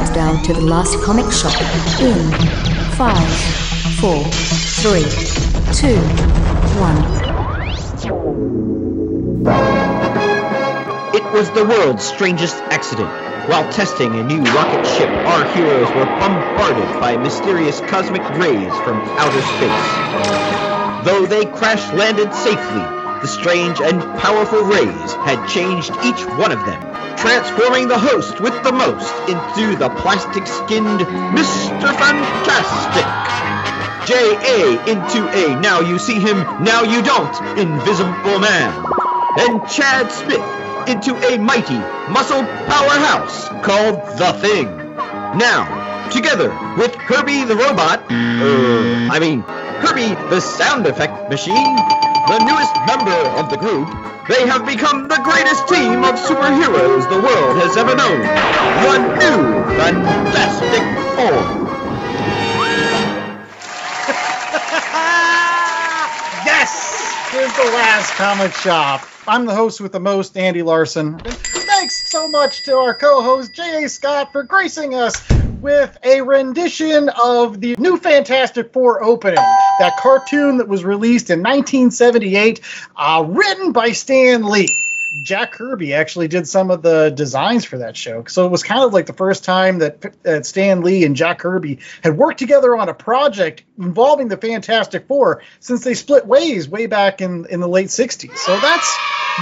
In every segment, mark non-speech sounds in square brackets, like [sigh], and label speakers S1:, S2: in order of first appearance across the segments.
S1: countdown to the last comic shop in five, four, three, two, one.
S2: It was the world's strangest accident. While testing a new rocket ship, our heroes were bombarded by mysterious cosmic rays from outer space. Though they crash landed safely, the strange and powerful rays had changed each one of them, transforming the host with the most into the plastic skinned Mr. Fantastic. J.A. into a now you see him, now you don't, invisible man. And Chad Smith into a mighty muscle powerhouse called The Thing. Now, together with Kirby the Robot, uh, I mean, Herbie the Sound Effect Machine, the newest member of the group, they have become the greatest team of superheroes the world has ever known. The new Fantastic Four. [laughs]
S3: yes! Here's the last comic shop. I'm the host with the most, Andy Larson. Thanks so much to our co-host J.A. Scott for gracing us with a rendition of the new Fantastic Four opening, that cartoon that was released in 1978, uh, written by Stan Lee. Jack Kirby actually did some of the designs for that show. So it was kind of like the first time that, that Stan Lee and Jack Kirby had worked together on a project involving the Fantastic Four since they split ways way back in, in the late 60s. So that's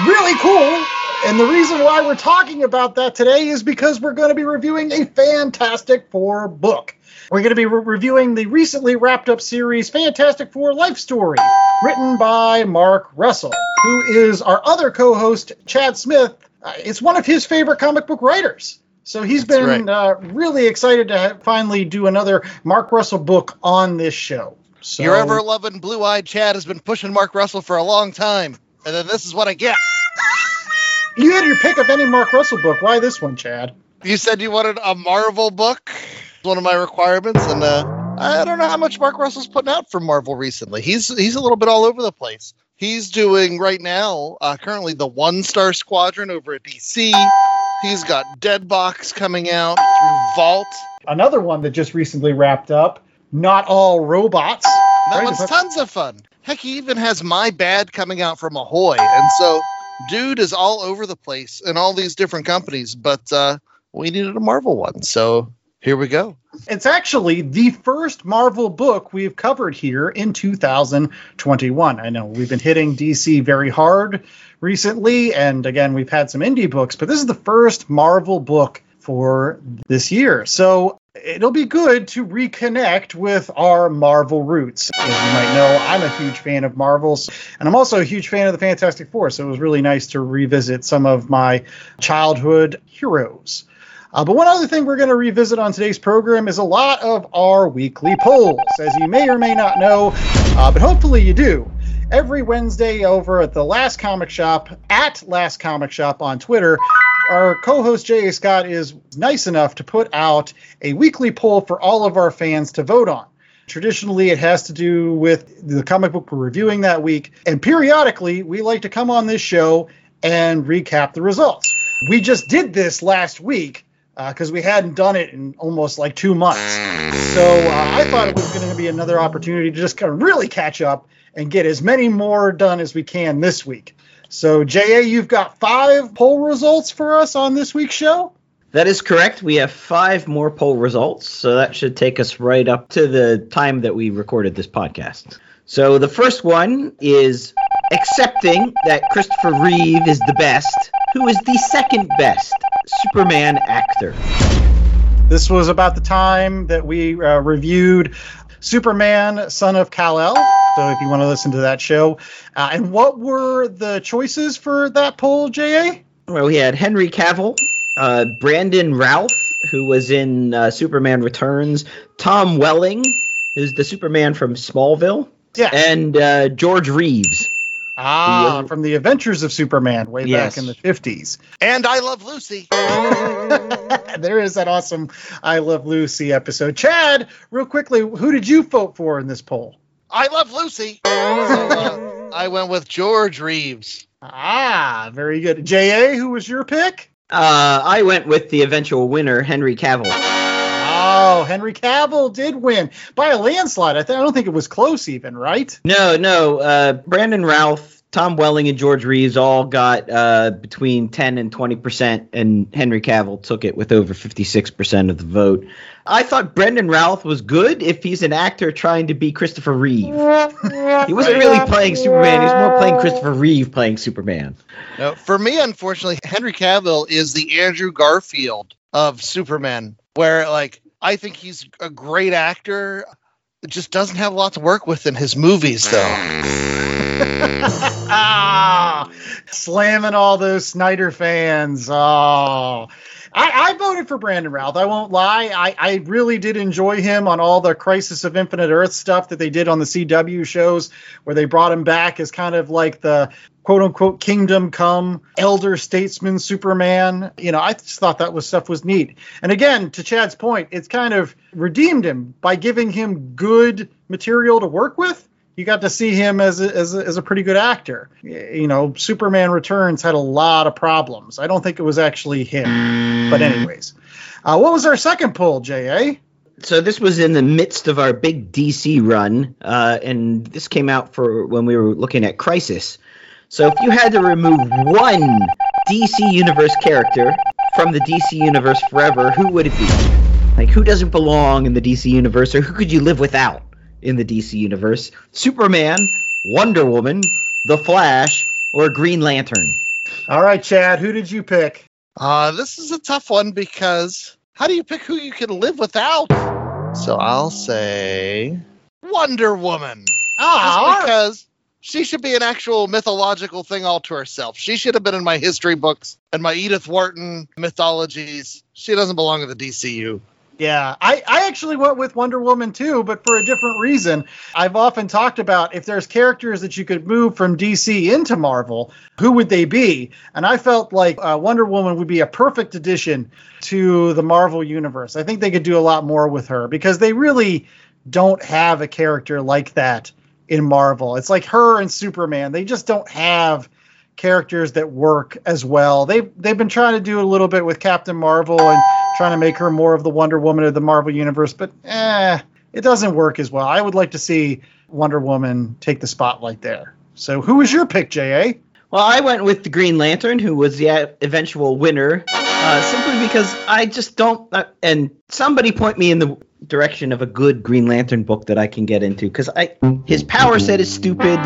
S3: really cool. And the reason why we're talking about that today is because we're going to be reviewing a Fantastic Four book. We're going to be re- reviewing the recently wrapped up series Fantastic Four Life Story, written by Mark Russell, who is our other co host, Chad Smith. Uh, it's one of his favorite comic book writers. So he's
S4: That's
S3: been
S4: right.
S3: uh, really excited to ha- finally do another Mark Russell book on this show. So,
S4: Your ever loving blue eyed Chad has been pushing Mark Russell for a long time. And then this is what I get.
S3: You had your pick of any Mark Russell book. Why this one, Chad?
S4: You said you wanted a Marvel book. It's one of my requirements, and uh, I don't know how much Mark Russell's putting out for Marvel recently. He's he's a little bit all over the place. He's doing right now, uh, currently the One Star Squadron over at DC. He's got Dead Box coming out through Vault.
S3: Another one that just recently wrapped up. Not all robots.
S4: That
S3: Right,
S4: one's tons of fun. Heck, he even has My Bad coming out from Ahoy, and so dude is all over the place in all these different companies. But uh, we needed a Marvel one, so here we go.
S3: It's actually the first Marvel book we've covered here in 2021. I know we've been hitting DC very hard recently, and again, we've had some indie books, but this is the first Marvel book for this year. So it'll be good to reconnect with our Marvel roots. As you might know, I'm a huge fan of Marvels, and I'm also a huge fan of the Fantastic Four, so it was really nice to revisit some of my childhood heroes. Uh, but one other thing we're going to revisit on today's program is a lot of our weekly polls, as you may or may not know, uh, but hopefully you do. Every Wednesday over at the Last Comic Shop, at Last Comic Shop on Twitter, our co host J.A. Scott is nice enough to put out a weekly poll for all of our fans to vote on. Traditionally, it has to do with the comic book we're reviewing that week, and periodically, we like to come on this show and recap the results. We just did this last week because we hadn't done it in almost like two months. So uh, I thought it was going to be another opportunity to just kind of really catch up and get as many more done as we can this week. So, JA, you've got five poll results for us on this week's show.
S2: That is correct. We have five more poll results, so that should take us right up to the time that we recorded this podcast. So the first one is accepting that Christopher Reeve is the best. Who is the second best Superman actor?
S3: This was about the time that we uh, reviewed Superman, Son of Kal-El. So if you want to listen to that show. Uh, and what were the choices for that poll, JA?
S2: Well, we had Henry Cavill, uh, Brandon Routh, who was in uh, Superman Returns, Tom Welling, who's the Superman from Smallville,
S3: Yeah.
S2: and uh, George Reeves.
S3: Ah,
S2: The-
S3: from the Adventures of Superman way
S2: Yes.
S3: back in the 50s.
S4: And I Love Lucy. [laughs]
S3: there is that awesome I Love Lucy episode. Chad, real quickly, who did you vote for in this poll?
S4: I Love Lucy. So, uh, I went with George Reeves.
S3: Ah, very good. JA, who was your pick?
S2: Uh, I went with the eventual winner, Henry Cavill.
S3: Oh, Henry Cavill did win by a landslide. I, th- I don't think it was close, even, right?
S2: No, no. Uh, Brandon Routh, Tom Welling, and George Reeves all got uh, between 10 and 20 percent, and Henry Cavill took it with over 56 percent of the vote. I thought Brendan Routh was good if he's an actor trying to be Christopher Reeve. He wasn't [laughs] really playing Superman. He was more playing Christopher Reeve playing Superman.
S4: No, for me, unfortunately, Henry Cavill is the Andrew Garfield of Superman, where like I think he's a great actor, just doesn't have a lot to work with in his movies though.
S3: ah, [laughs] [laughs] slamming all those Snyder fans. Oh. I, I, voted for Brandon Routh. I won't lie. I, I, really did enjoy him on all the Crisis of Infinite Earth stuff that they did on the CW shows, where they brought him back as kind of like the quote unquote kingdom come elder statesman Superman. You know, I just thought that was stuff was neat. And again, to Chad's point, it's kind of redeemed him by giving him good material to work with you got to see him as a, as a, as a pretty good actor. You know, Superman Returns had a lot of problems. I don't think it was actually him. But anyways, uh, what was our second poll, Ja?
S2: So this was in the midst of our big DC run, uh, and this came out for when we were looking at Crisis. So if you had to remove one DC Universe character from the DC Universe forever, who would it be? Like who doesn't belong in the DC Universe, or who could you live without? in the DC universe Superman, Wonder Woman, The Flash, or Green Lantern.
S3: All right, Chad, who did you pick?
S4: Uh, this is a tough one because how do you pick who you can live without? So I'll say Wonder Woman.
S3: Ah,
S4: Just because she should be an actual mythological thing all to herself. She should have been in my history books and my Edith Wharton mythologies. She doesn't belong in the DCU.
S3: Yeah, I, I actually went with Wonder Woman too, but for a different reason. I've often talked about if there's characters that you could move from DC into Marvel, who would they be? And I felt like uh, Wonder Woman would be a perfect addition to the Marvel universe. I think they could do a lot more with her because they really don't have a character like that in Marvel. It's like her and Superman. They just don't have characters that work as well. They've they've been trying to do a little bit with Captain Marvel and trying to make her more of the Wonder Woman of the Marvel universe, but eh, it doesn't work as well. I would like to see Wonder Woman take the spotlight there. So who was your pick, JA?
S2: Well, I went with the Green Lantern, who was the eventual winner, uh, simply because I just don't. Uh, and somebody point me in the direction of a good Green Lantern book that I can get into, because I his power set is stupid.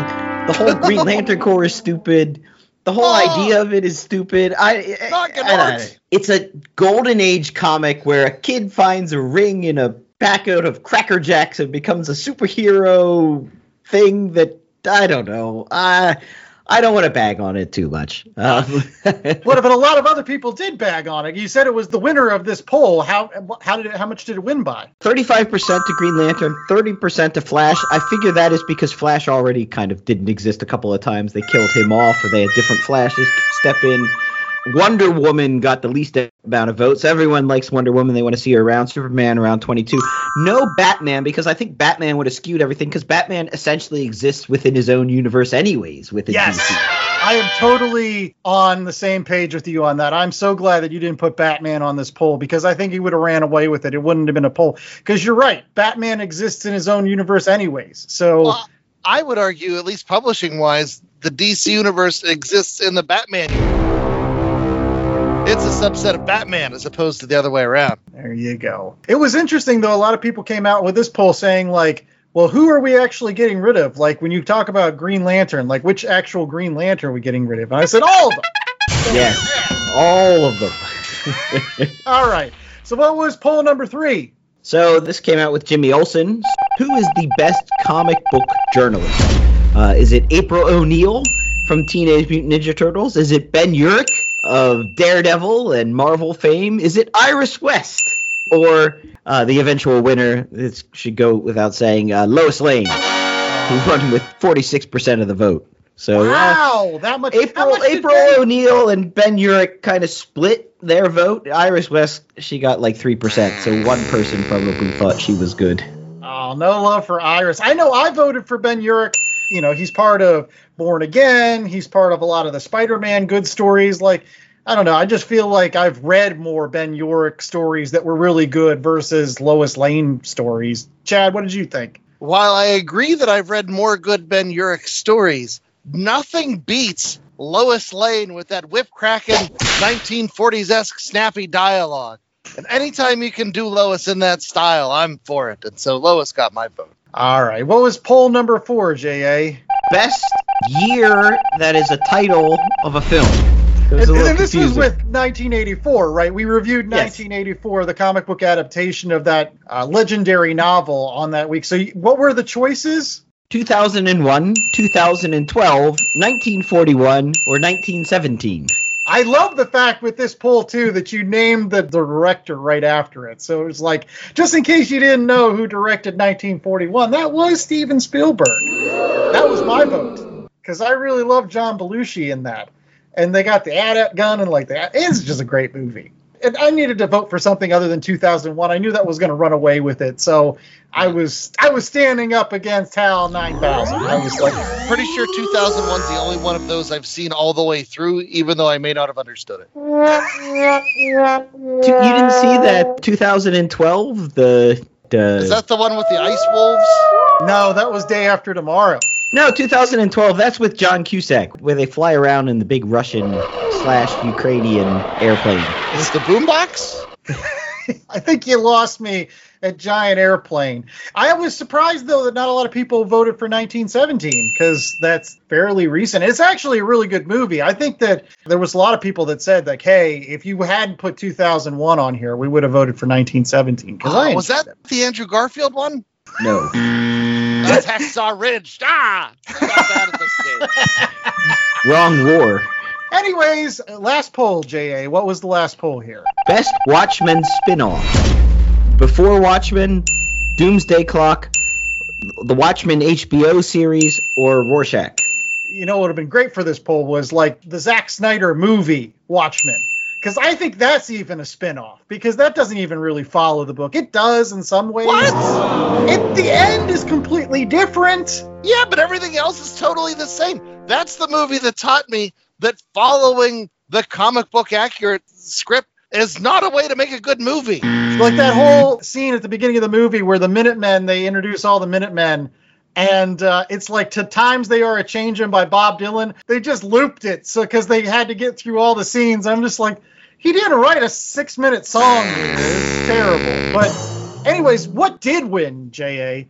S2: The whole Green [laughs] Lantern Corps is stupid. The whole oh, idea of it is stupid. I, I, I it's a golden age comic where a kid finds a ring in a pack out of Cracker Jacks and becomes a superhero thing that I don't know. Uh, I don't want to bag on it too much. Uh,
S3: what if a lot of other people did bag on it? You said it was the winner of this poll. How how did it, how much did it win by?
S2: Thirty five percent to Green Lantern, thirty percent to Flash. I figure that is because Flash already kind of didn't exist a couple of times. They killed him off, or they had different Flashes step in. Wonder Woman got the least amount of votes. Everyone likes Wonder Woman. They want to see her around. Superman around 22. No Batman because I think Batman would have skewed everything because Batman essentially exists within his own universe anyways. Within
S3: yes. DC. I am totally on the same page with you on that. I'm so glad that you didn't put Batman on this poll because I think he would have ran away with it. It wouldn't have been a poll because you're right. Batman exists in his own universe anyways. So well,
S4: I would argue, at least publishing wise, the DC universe exists in the Batman universe it's a subset of Batman as opposed to the other way around.
S3: There you go. It was interesting though. A lot of people came out with this poll saying like, well, who are we actually getting rid of? Like when you talk about Green Lantern, like which actual Green Lantern are we getting rid of? And I said all of them. [laughs]
S2: yes, all of them. [laughs]
S3: all right. So what was poll number three?
S2: So this came out with Jimmy Olsen. Who is the best comic book journalist? Uh, is it April O'Neil from Teenage Mutant Ninja Turtles? Is it Ben Urich of Daredevil and Marvel fame? Is it Iris West? Or uh, the eventual winner, this should go without saying, uh, Lois Lane, who won with 46% of the vote. So
S3: uh, wow, uh, that much.
S2: April
S3: much
S2: April O'Neil and Ben Urich kind of split their vote. Iris West, she got like three percent. So one person probably thought she was good.
S3: Oh, no love for Iris. I know I voted for Ben Urich. You know, he's part of Born Again. He's part of a lot of the Spider-Man good stories. Like, I don't know. I just feel like I've read more Ben Urich stories that were really good versus Lois Lane stories. Chad, what did you think?
S4: While I agree that I've read more good Ben Urich stories, nothing beats Lois Lane with that whip cracking 1940s esque snappy dialogue. And anytime you can do Lois in that style, I'm for it. And so Lois got my vote.
S3: All right. What was poll number four, J.A.?
S2: Best year that is a title of a film.
S3: And,
S2: a
S3: and this was with 1984, right? We reviewed
S2: Yes.
S3: 1984, the comic book adaptation of that uh, legendary novel on that week. So, what were the choices?
S2: 2001, 2012, 1941, or 1917.
S3: I love the fact with this poll too that you named the director right after it. So it was like, just in case you didn't know who directed 1941, that was Steven Spielberg. That was my vote because I really love John Belushi in that, and they got the ad gun and like that. It's just a great movie. And I needed to vote for something other than 2001. I knew that was going to run away with it, so I was I was standing up against HAL 9000. I was like,
S4: Pretty sure 2001's the only one of those I've seen all the way through, even though I may not have understood it.
S2: You didn't see that 2012? The. the
S4: Is that the one with the ice wolves?
S3: no, that was day after tomorrow.
S2: No, 2012. That's with John Cusack, where they fly around in the big Russian slash Ukrainian airplane.
S4: Is it the boombox? [laughs]
S3: I think you lost me at Giant Airplane. I was surprised though that not a lot of people voted for 1917 because that's fairly recent. It's actually a really good movie. I think that there was a lot of people that said like, "Hey, if you hadn't put 2001 on here, we would have voted for 1917." Because
S4: Oh, was that the Andrew Garfield one?
S2: No. [laughs]
S4: That's Hacksaw Ridge. Ah! I got that at this [laughs] game.
S2: Wrong war.
S3: Anyways, last poll, JA. What was the last poll here?
S2: Best Watchmen spin-off. Before Watchmen, Doomsday Clock, the Watchmen HBO series, or Rorschach.
S3: you know what would have been great for this poll was like the Zack Snyder movie Watchmen. Because I think that's even a spin-off because that doesn't even really follow the book. It does in some ways.
S4: What?
S3: It, the end is completely different.
S4: Yeah, but everything else is totally the same. That's the movie that taught me that following the comic book accurate script is not a way to make a good movie.
S3: Like that whole scene at the beginning of the movie where the Minutemen, they introduce all the Minutemen. And uh, it's like to times they are a changing by Bob Dylan. They just looped it so because they had to get through all the scenes. I'm just like, he didn't write a six minute song. It's terrible. But anyways, what did win, J.A.?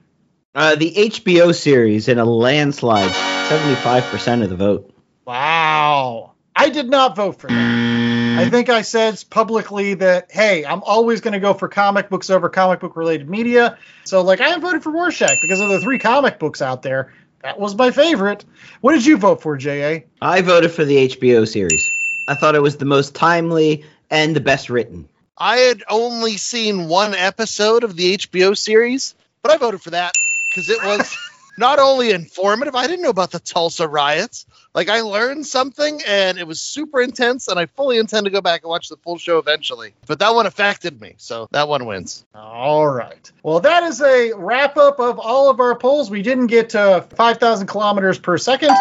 S2: Uh, the HBO series in a landslide, 75% of the vote.
S3: Wow. I did not vote for that. I think I said publicly that, hey, I'm always going to go for comic books over comic book related media. So, like, I voted for Rorschach because of the three comic books out there. That was my favorite. What did you vote for, J.A.?
S2: I voted for the HBO series. I thought it was the most timely and the best written.
S4: I had only seen one episode of the HBO series, but I voted for that because it was [laughs] not only informative, I didn't know about the Tulsa riots. Like, I learned something and it was super intense, and I fully intend to go back and watch the full show eventually. But that one affected me, so that one wins.
S3: All right. Well, that is a wrap up of all of our polls. We didn't get to 5,000 kilometers per second,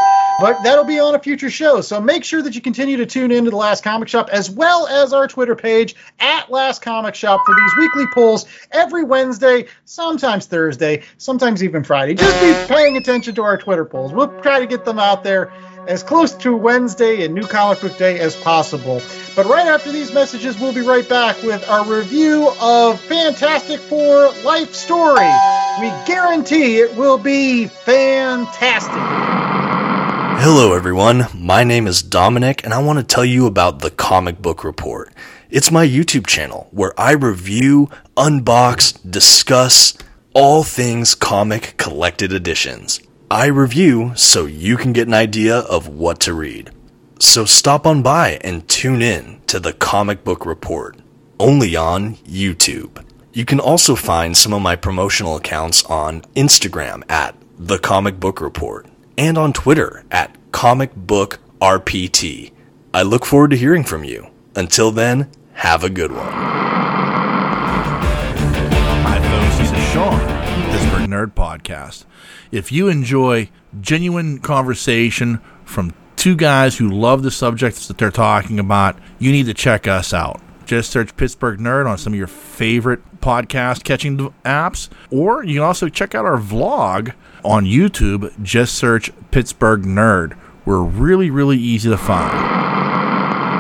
S3: but that'll be on a future show. So make sure that you continue to tune in to the Last Comic Shop as well as our Twitter page at Last Comic Shop for these weekly polls every Wednesday, sometimes Thursday, sometimes even Friday. Just be paying attention to our Twitter polls. We'll try to get them out there as close to Wednesday and New Comic Book Day as possible. But right after these messages, we'll be right back with our review of Fantastic Four Life Story. We guarantee it will be fantastic.
S5: Hello, everyone. My name is Dominic, and I want to tell you about the Comic Book Report. It's my YouTube channel where I review, unbox, discuss all things comic collected editions. I review so you can get an idea of what to read. So stop on by and tune in to the Comic Book Report, only on YouTube. You can also find some of my promotional accounts on Instagram at The Comic Book Report and on Twitter at Comic Book RPT. I look forward to hearing from you. Until then, have a good one.
S6: Hi, folks. This is Sean, Pittsburgh Nerd Podcast. If you enjoy genuine conversation from two guys who love the subjects that they're talking about. You need to check us out. Just search Pittsburgh Nerd on some of your favorite podcast catching apps, or you can also check out our vlog on YouTube. Just search Pittsburgh Nerd. We're really, really easy to find.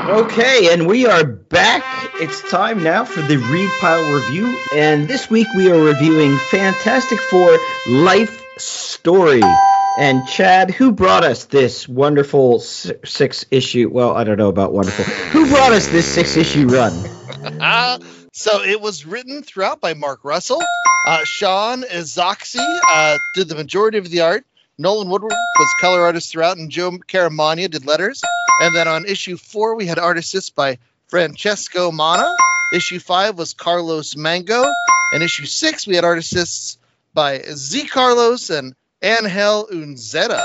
S2: Okay, and we are back. It's time now for the Read Pile review. And this week we are reviewing Fantastic Four Life Story. And Chad, who brought us this wonderful six issue? Well, I don't know about wonderful. Who brought us this six issue run? [laughs]
S4: Uh, so it was written throughout by Mark Russell. Uh, Sean Izaakse uh, did the majority of the art. Nolan Woodard was color artist throughout, and Joe Caramagna did letters. And then on issue four, we had art assists by Francesco Manna. Issue five was Carlos Magno. And issue six, we had art assists by Ze Carlos and Angel Unzueta.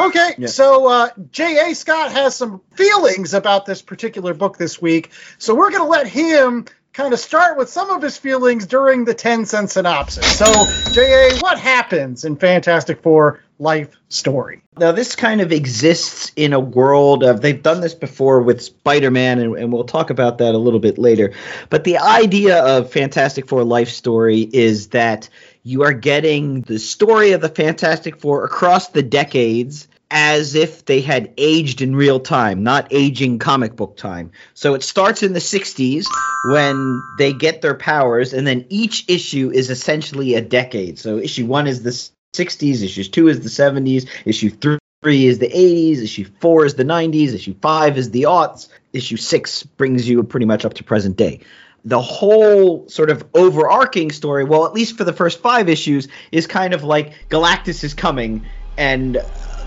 S3: Okay,
S2: Yeah.
S3: so uh, J.A. Scott has some feelings about this particular book this week, so we're going to let him kind of start with some of his feelings during the 10 cent synopsis. So, J.A., what happens in Fantastic Four Life Story?
S2: Now, this kind of exists in a world of, they've done this before with Spider Man, and, and we'll talk about that a little bit later. But the idea of Fantastic Four Life Story is that you are getting the story of the Fantastic Four across the decades as if they had aged in real time, not aging comic book time. So it starts in the 60s when they get their powers, and then each issue is essentially a decade. So issue one is the 60s, issue two is the 70s, issue three is the 80s, issue four is the 90s, issue five is the aughts, issue six brings you pretty much up to present day. The whole sort of overarching story, well, at least for the first five issues, is kind of like Galactus is coming and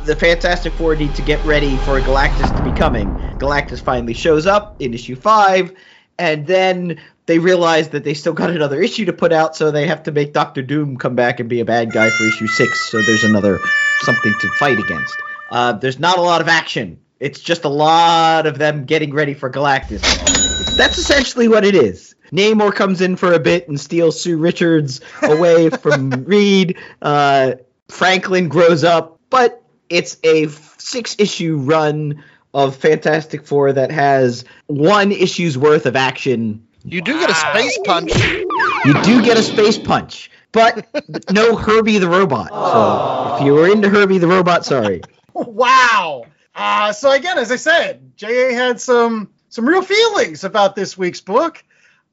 S2: the Fantastic Four need to get ready for Galactus to be coming. Galactus finally shows up in issue five, and then they realize that they still got another issue to put out, so they have to make Doctor Doom come back and be a bad guy for issue six. So there's another something to fight against. Uh, there's not a lot of action. It's just a lot of them getting ready for Galactus. That's essentially what it is. Namor comes in for a bit and steals Sue Richards away from [laughs] Reed. Uh, Franklin grows up, but it's a six issue run of Fantastic Four that has one issue's worth of action.
S4: You do get a space punch.
S2: You do get a space punch, but [laughs] no Herbie the robot. So if you were into Herbie the robot, sorry. [laughs]
S3: Wow. Uh, so again, as I said, J.A. had some some real feelings about this week's book.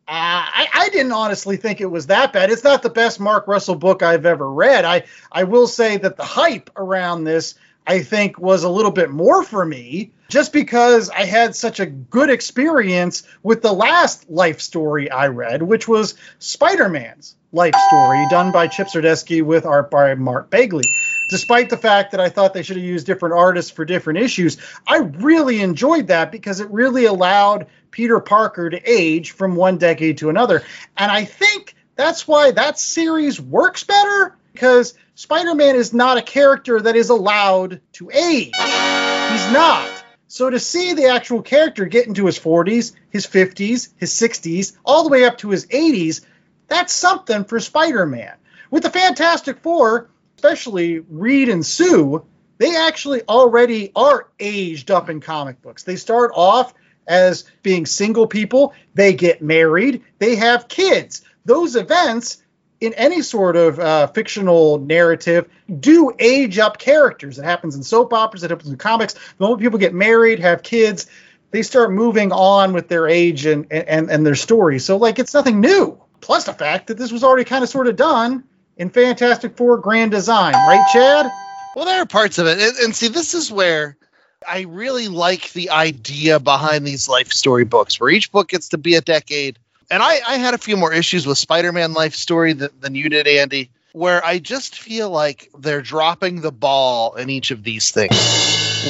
S3: Uh, I, I didn't honestly think it was that bad. It's not the best Mark Russell book I've ever read. I, I will say that the hype around this, I think, was a little bit more for me just because I had such a good experience with the last life story I read, which was Spider Man's life story done by Chip Zdarsky with art by Mark Bagley despite the fact that I thought they should have used different artists for different issues, I really enjoyed that because it really allowed Peter Parker to age from one decade to another. And I think that's why that series works better because Spider Man is not a character that is allowed to age. He's not. So to see the actual character get into his 40s, his 50s, his 60s, all the way up to his 80s, that's something for Spider Man. With the Fantastic Four, especially Reed and Sue, they actually already are aged up in comic books. They start off as being single people, they get married, they have kids. Those events in any sort of uh, fictional narrative do age up characters. It happens in soap operas, it happens in comics. The moment people get married, have kids, they start moving on with their age and, and, and their story. So, like, it's nothing new. Plus, the fact that this was already kind of sort of done in Fantastic Four Grand Design, right, Chad?
S4: Well, there are parts of it, and, and see, this is where I really like the idea behind these life story books, where each book gets to be a decade. And I, I had a few more issues with Spider-Man life story than, than you did, Andy, where I just feel like they're dropping the ball in each of these things.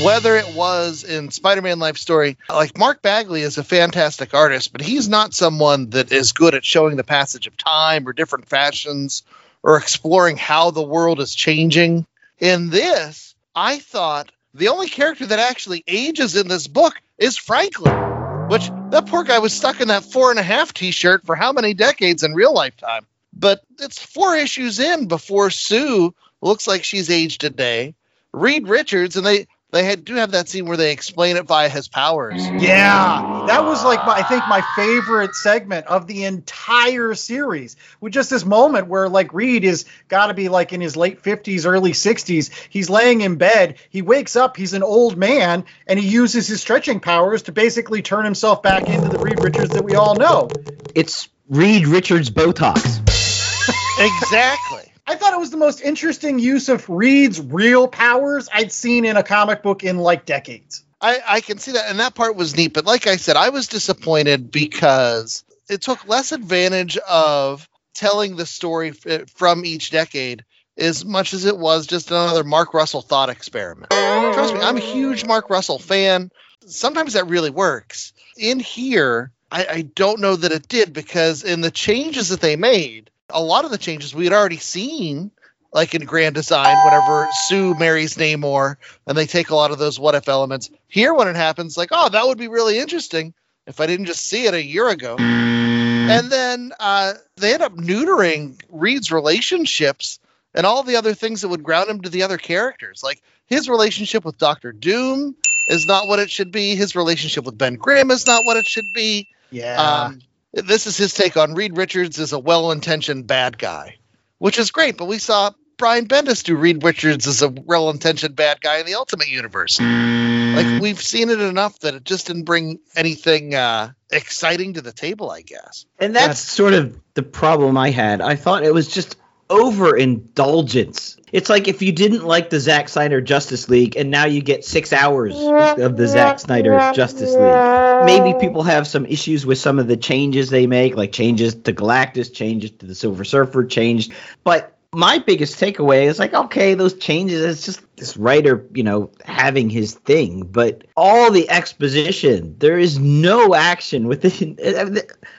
S4: Whether it was in Spider-Man life story, like Mark Bagley is a fantastic artist, but he's not someone that is good at showing the passage of time or different fashions or exploring how the world is changing. In this, I thought the only character that actually ages in this book is Franklin, which that poor guy was stuck in that four and a half t shirt for how many decades in real lifetime. But it's four issues in before Sue looks like she's aged a day. Reed Richards, and they they had, do have that scene where they explain it via his powers.
S3: Yeah, that was like my, I think my favorite segment of the entire series. With just this moment where like Reed is got to be like in his late fifties, early sixties. He's laying in bed. He wakes up. He's an old man, and he uses his stretching powers to basically turn himself back into the Reed Richards that we all know.
S2: It's Reed Richards Botox. [laughs]
S4: exactly.
S3: I thought it was the most interesting use of Reed's real powers I'd seen in a comic book in like decades.
S4: I, I can see that, and that part was neat. But like I said, I was disappointed because it took less advantage of telling the story f- eh, from each decade as much as it was just another Mark Russell thought experiment. Trust me, I'm a huge Mark Russell fan. Sometimes that really works. In here, I, I don't know that it did because in the changes that they made, a lot of the changes we had already seen, like in Grand Design, whenever Sue marries Namor, and they take a lot of those what if elements. Here, when it happens, like, oh, that would be really interesting if I didn't just see it a year ago. And then uh, they end up neutering Reed's relationships and all the other things that would ground him to the other characters. Like his relationship with Doctor Doom is not what it should be. His relationship with Ben Grimm is not what it should be.
S3: Yeah.
S4: Um, this is his take on Reed Richards as a well-intentioned bad guy, which is great. But we saw Brian Bendis do Reed Richards as a well-intentioned bad guy in the Ultimate Universe. Like we've seen it enough that it just didn't bring anything uh, exciting to the table, I guess.
S2: And that's sort of the problem I had. I thought it was just overindulgence. It's like if you didn't like the Zack Snyder Justice League and now you get six hours of the Zack Snyder Justice League. Maybe people have some issues with some of the changes they make, like changes to Galactus, changes to the Silver Surfer, changed. But my biggest takeaway is like, okay, those changes, it's just this writer, you know, having his thing, but all the exposition, there is no action within.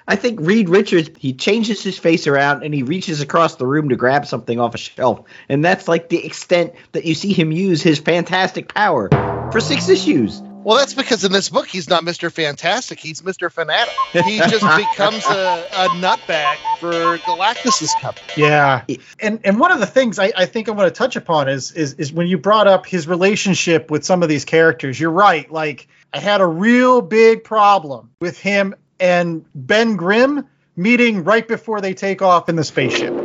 S2: I think Reed Richards, he changes his face around and he reaches across the room to grab something off a shelf. And that's like the extent that you see him use his fantastic power for six issues.
S4: Well, that's because in this book he's not Mr. Fantastic. He's Mr. Fanatic. He just [laughs] becomes a, a nutbag for Galactus's company.
S3: Yeah, and and one of the things I, I think I want to touch upon is is is when you brought up his relationship with some of these characters. You're right. Like I had a real big problem with him and Ben Grimm meeting right before they take off in the spaceship.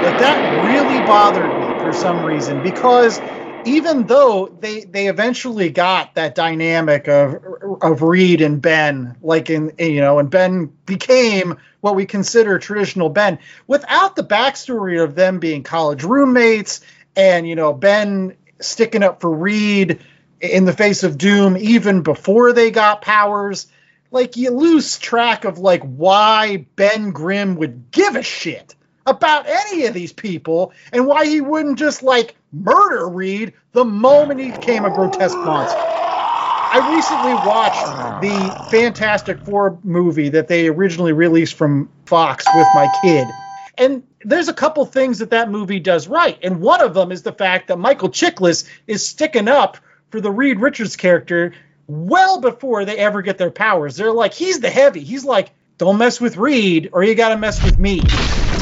S3: Like that really bothered me for some reason because even though they they eventually got that dynamic of of Reed and Ben, like in you know, and Ben became what we consider traditional Ben, without the backstory of them being college roommates and you know Ben sticking up for Reed in the face of Doom even before they got powers. Like you lose track of like why Ben Grimm would give a shit about any of these people and why he wouldn't just like murder Reed the moment he became a grotesque monster. I recently watched the Fantastic Four movie that they originally released from Fox with my kid. And there's a couple things that that movie does right. And one of them is the fact that Michael Chiklis is sticking up for the Reed Richards character well before they ever get their powers. They're like, he's the heavy. He's like, don't mess with Reed or you got to mess with me.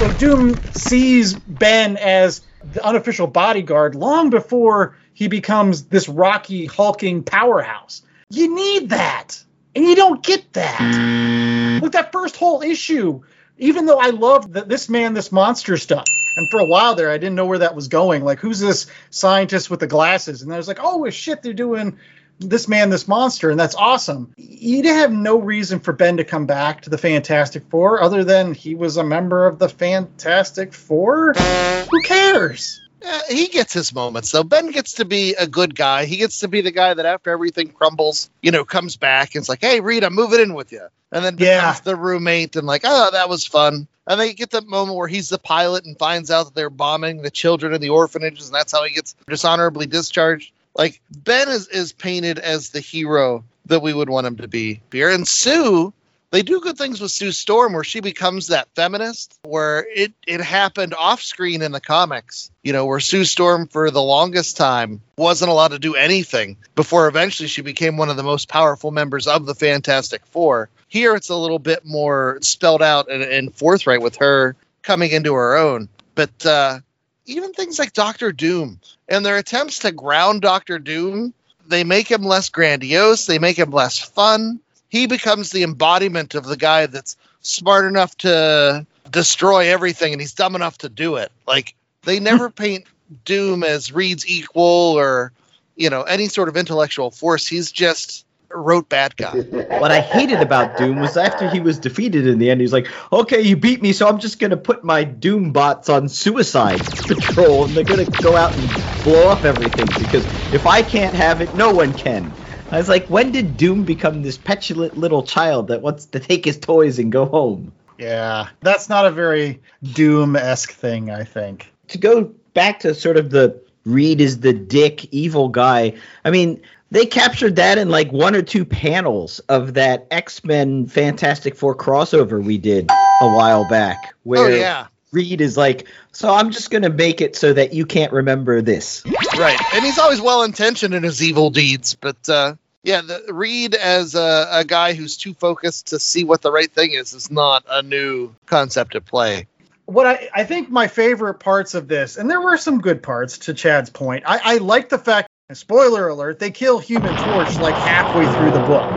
S3: So Doom sees Ben as the unofficial bodyguard long before he becomes this rocky, hulking powerhouse. You need that. And you don't get that. Mm. Look, that first whole issue, even though I loved the, this man, this monster stuff, and for a while there, I didn't know where that was going. Like, who's this scientist with the glasses? And I was like, oh, shit, they're doing this man, this monster, and that's awesome. You'd have no reason for Ben to come back to the Fantastic Four other than he was a member of the Fantastic Four. Who cares?
S4: Uh, he gets his moments though. Ben gets to be a good guy. He gets to be the guy that after everything crumbles, you know, comes back and it's like, "Hey, Reed, I'm moving in with you," and then becomes
S3: Yeah.
S4: the roommate and like, "Oh, that was fun." And they get the moment where he's the pilot and finds out that they're bombing the children in the orphanages, and that's how he gets dishonorably discharged. Like Ben is is painted as the hero that we would want him to be here, and Sue. They do good things with Sue Storm where she becomes that feminist where it, it happened off screen in the comics, you know, where Sue Storm for the longest time wasn't allowed to do anything before eventually she became one of the most powerful members of the Fantastic Four. Here it's a little bit more spelled out and, and forthright with her coming into her own. But uh, even things like Doctor Doom and their attempts to ground Doctor Doom they make him less grandiose, they make him less fun. He becomes the embodiment of the guy that's smart enough to destroy everything and he's dumb enough to do it. Like they [laughs] never paint Doom as Reed's equal or you know any sort of intellectual force. He's just a rote bad guy. [laughs]
S2: What I hated about Doom was after he was defeated in the end, he was like, "Okay, you beat me, so I'm just gonna put my Doom bots on suicide patrol, and they're gonna go out and blow up everything because if I can't have it, no one can." I was like, when did Doom become this petulant little child that wants to take his toys and go home?
S3: Yeah, that's not a very Doom esque thing, I think.
S2: to go back to sort of the Reed is the dick evil guy. I mean, they captured that in like one or two panels of that X Men Fantastic Four crossover we did a while back, where
S4: Oh yeah.
S2: Reed is like, "So I'm just gonna make it so that you can't remember this."
S4: Right. And he's always well intentioned in his evil deeds, but uh yeah, the Reed as a, a guy who's too focused to see what the right thing is is not a new concept at play.
S3: what I, I think my favorite parts of this, and there were some good parts to Chad's point. I, I like the fact, spoiler alert, they kill Human Torch like halfway through the book.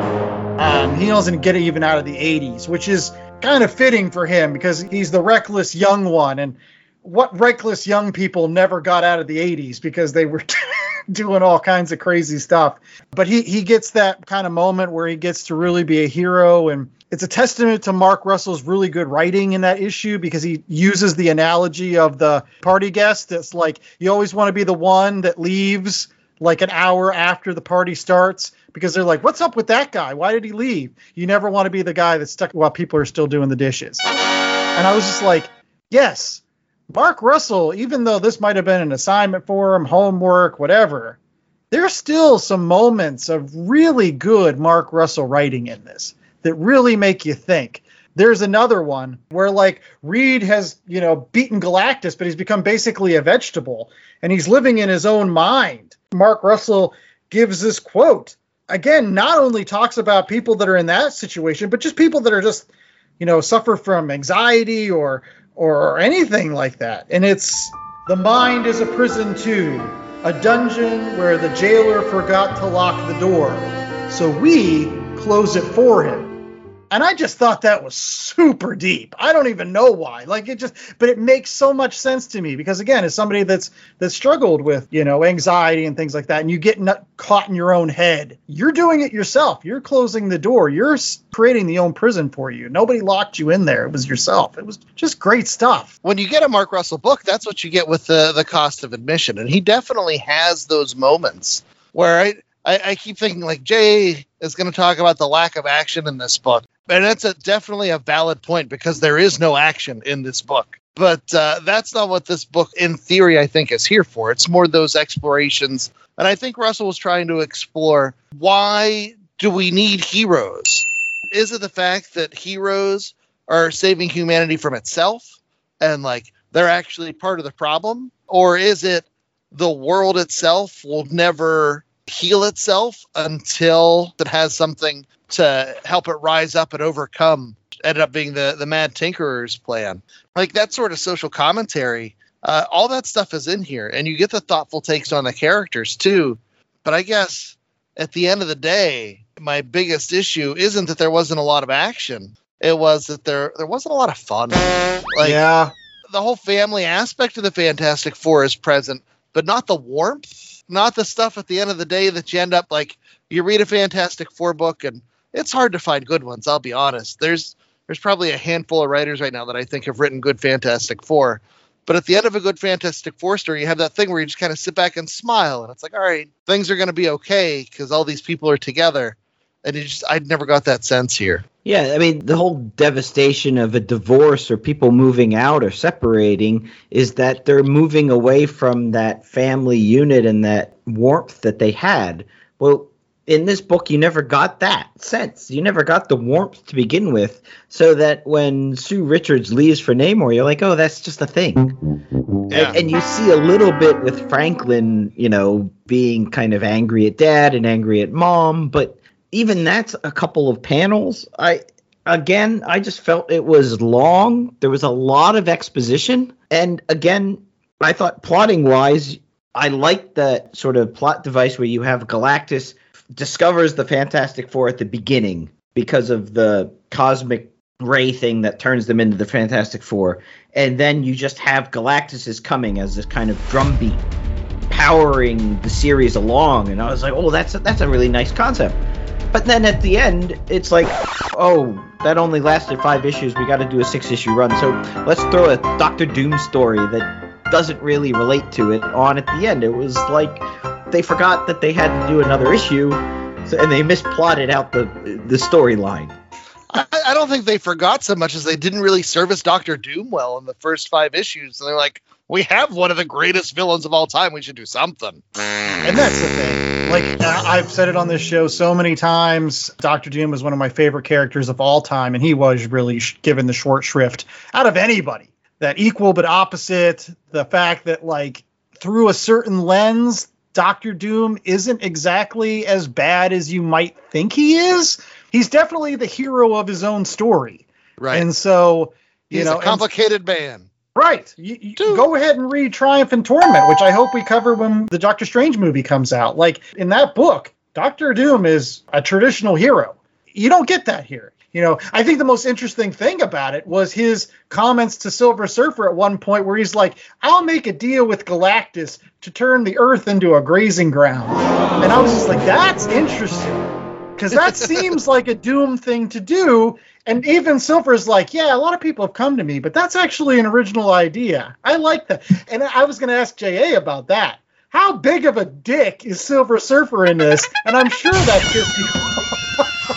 S3: Um, he doesn't get it even out of the 80s, which is kind of fitting for him because he's the reckless young one. And what reckless young people never got out of the 80s because they were [laughs] doing all kinds of crazy stuff. But he, he gets that kind of moment where he gets to really be a hero and it's a testament to Mark Russell's really good writing in that issue because he uses the analogy of the party guest. It's like you always want to be the one that leaves like an hour after the party starts because they're like, "What's up with that guy? Why did he leave?" You never want to be the guy that's stuck while people are still doing the dishes. And I was just like, "Yes, Mark Russell. Even though this might have been an assignment for him, homework, whatever." There's still some moments of really good Mark Russell writing in this that really make you think. There's another one where like Reed has, you know, beaten Galactus, but he's become basically a vegetable and he's living in his own mind. Mark Russell gives this quote. Again, not only talks about people that are in that situation, but just people that are just, you know, suffer from anxiety or or anything like that. And it's the mind is a prison too, a dungeon where the jailer forgot to lock the door. So we close it for him. And I just thought that was super deep. I don't even know why. Like it just but it makes so much sense to me because again, as somebody that's that's struggled with, you know, anxiety and things like that and you get nut- caught in your own head. You're doing it yourself. You're closing the door. You're creating the own prison for you. Nobody locked you in there. It was yourself. It was just great stuff.
S4: When you get a Mark Russell book, that's what you get with the the cost of admission, and he definitely has those moments where I I, I keep thinking like Jay is going to talk about the lack of action in this book, and that's a, definitely a valid point because there is no action in this book. But uh, that's not what this book, in theory, I think is here for. It's more those explorations, and I think Russell was trying to explore why do we need heroes? Is it the fact that heroes are saving humanity from itself and like they're actually part of the problem? Or is it the world itself will never heal itself until it has something to help it rise up and overcome? Ended up being the, the Mad Tinkerer's plan. Like that sort of social commentary, uh, all that stuff is in here. And you get the thoughtful takes on the characters too. But I guess at the end of the day, my biggest issue isn't that there wasn't a lot of action. It was that there there wasn't a lot of fun. Like
S3: yeah.
S4: the whole family aspect of the Fantastic Four is present, but not the warmth, not the stuff at the end of the day that you end up like you read a Fantastic Four book and it's hard to find good ones, I'll be honest. There's there's probably a handful of writers right now that I think have written good Fantastic Four. But at the end of a good Fantastic Four story, you have that thing where you just kind of sit back and smile, and it's like, all right, things are going to be okay because all these people are together. And you just, I never got that sense here.
S2: Yeah, I mean, the whole devastation of a divorce or people moving out or separating is that they're moving away from that family unit and that warmth that they had. Well, in this book, you never got that sense. You never got the warmth to begin with, so that when Sue Richards leaves for Namor, you're like, oh, that's just a thing.
S4: Yeah.
S2: And, and you see a little bit with Franklin, you know, being kind of angry at dad and angry at mom, but even that's a couple of panels. I again, I just felt it was long. There was a lot of exposition, and again, I thought plotting wise, I like that sort of plot device where you have Galactus discovers the Fantastic Four at the beginning because of the cosmic ray thing that turns them into the Fantastic Four, and then you just have Galactus is coming as this kind of drumbeat powering the series along, and I was like, oh, that's a, that's a really nice concept. But then at the end, it's like, oh, that only lasted five issues. We got to do a six issue run. So let's throw a Doctor Doom story that doesn't really relate to it on at the end. It was like they forgot that they had to do another issue, so, and they misplotted out the the storyline.
S4: I, I don't think they forgot so much as they didn't really service Doctor Doom well in the first five issues. And they're like, we have one of the greatest villains of all time. We should do something.
S3: And that's the thing. Like I- I've said it on this show so many times. Doctor Doom is one of my favorite characters of all time, and he was really given the short shrift out of anybody. That equal but opposite. The fact that like through a certain lens, Doctor Doom isn't exactly as bad as you might think he is. He's definitely the hero of his own story,
S4: Right.
S3: and so you
S4: He's
S3: know,
S4: a
S3: and-
S4: complicated man.
S3: Right. You, you go ahead and read Triumph and Torment, which I hope we cover when the Doctor Strange movie comes out. Like in that book, Doctor Doom is a traditional hero. You don't get that here. You know, I think the most interesting thing about it was his comments to Silver Surfer at one point where he's like, I'll make a deal with Galactus to turn the Earth into a grazing ground. And I was just like, that's interesting. Because that [laughs] seems like a Doom thing to do. And even Silver's like, yeah, a lot of people have come to me, but that's actually an original idea. I like that. And I was going to ask JA about that. How big of a dick is Silver Surfer in this? And I'm sure that pissed you off. [laughs]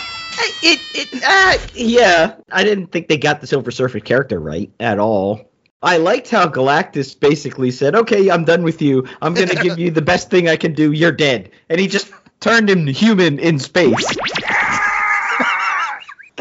S2: It, uh, yeah. I didn't think they got the Silver Surfer character right at all. I liked how Galactus basically said, "Okay, I'm done with you. I'm gonna give you the best thing I can do. You're dead," and he just turned him human in space. [laughs]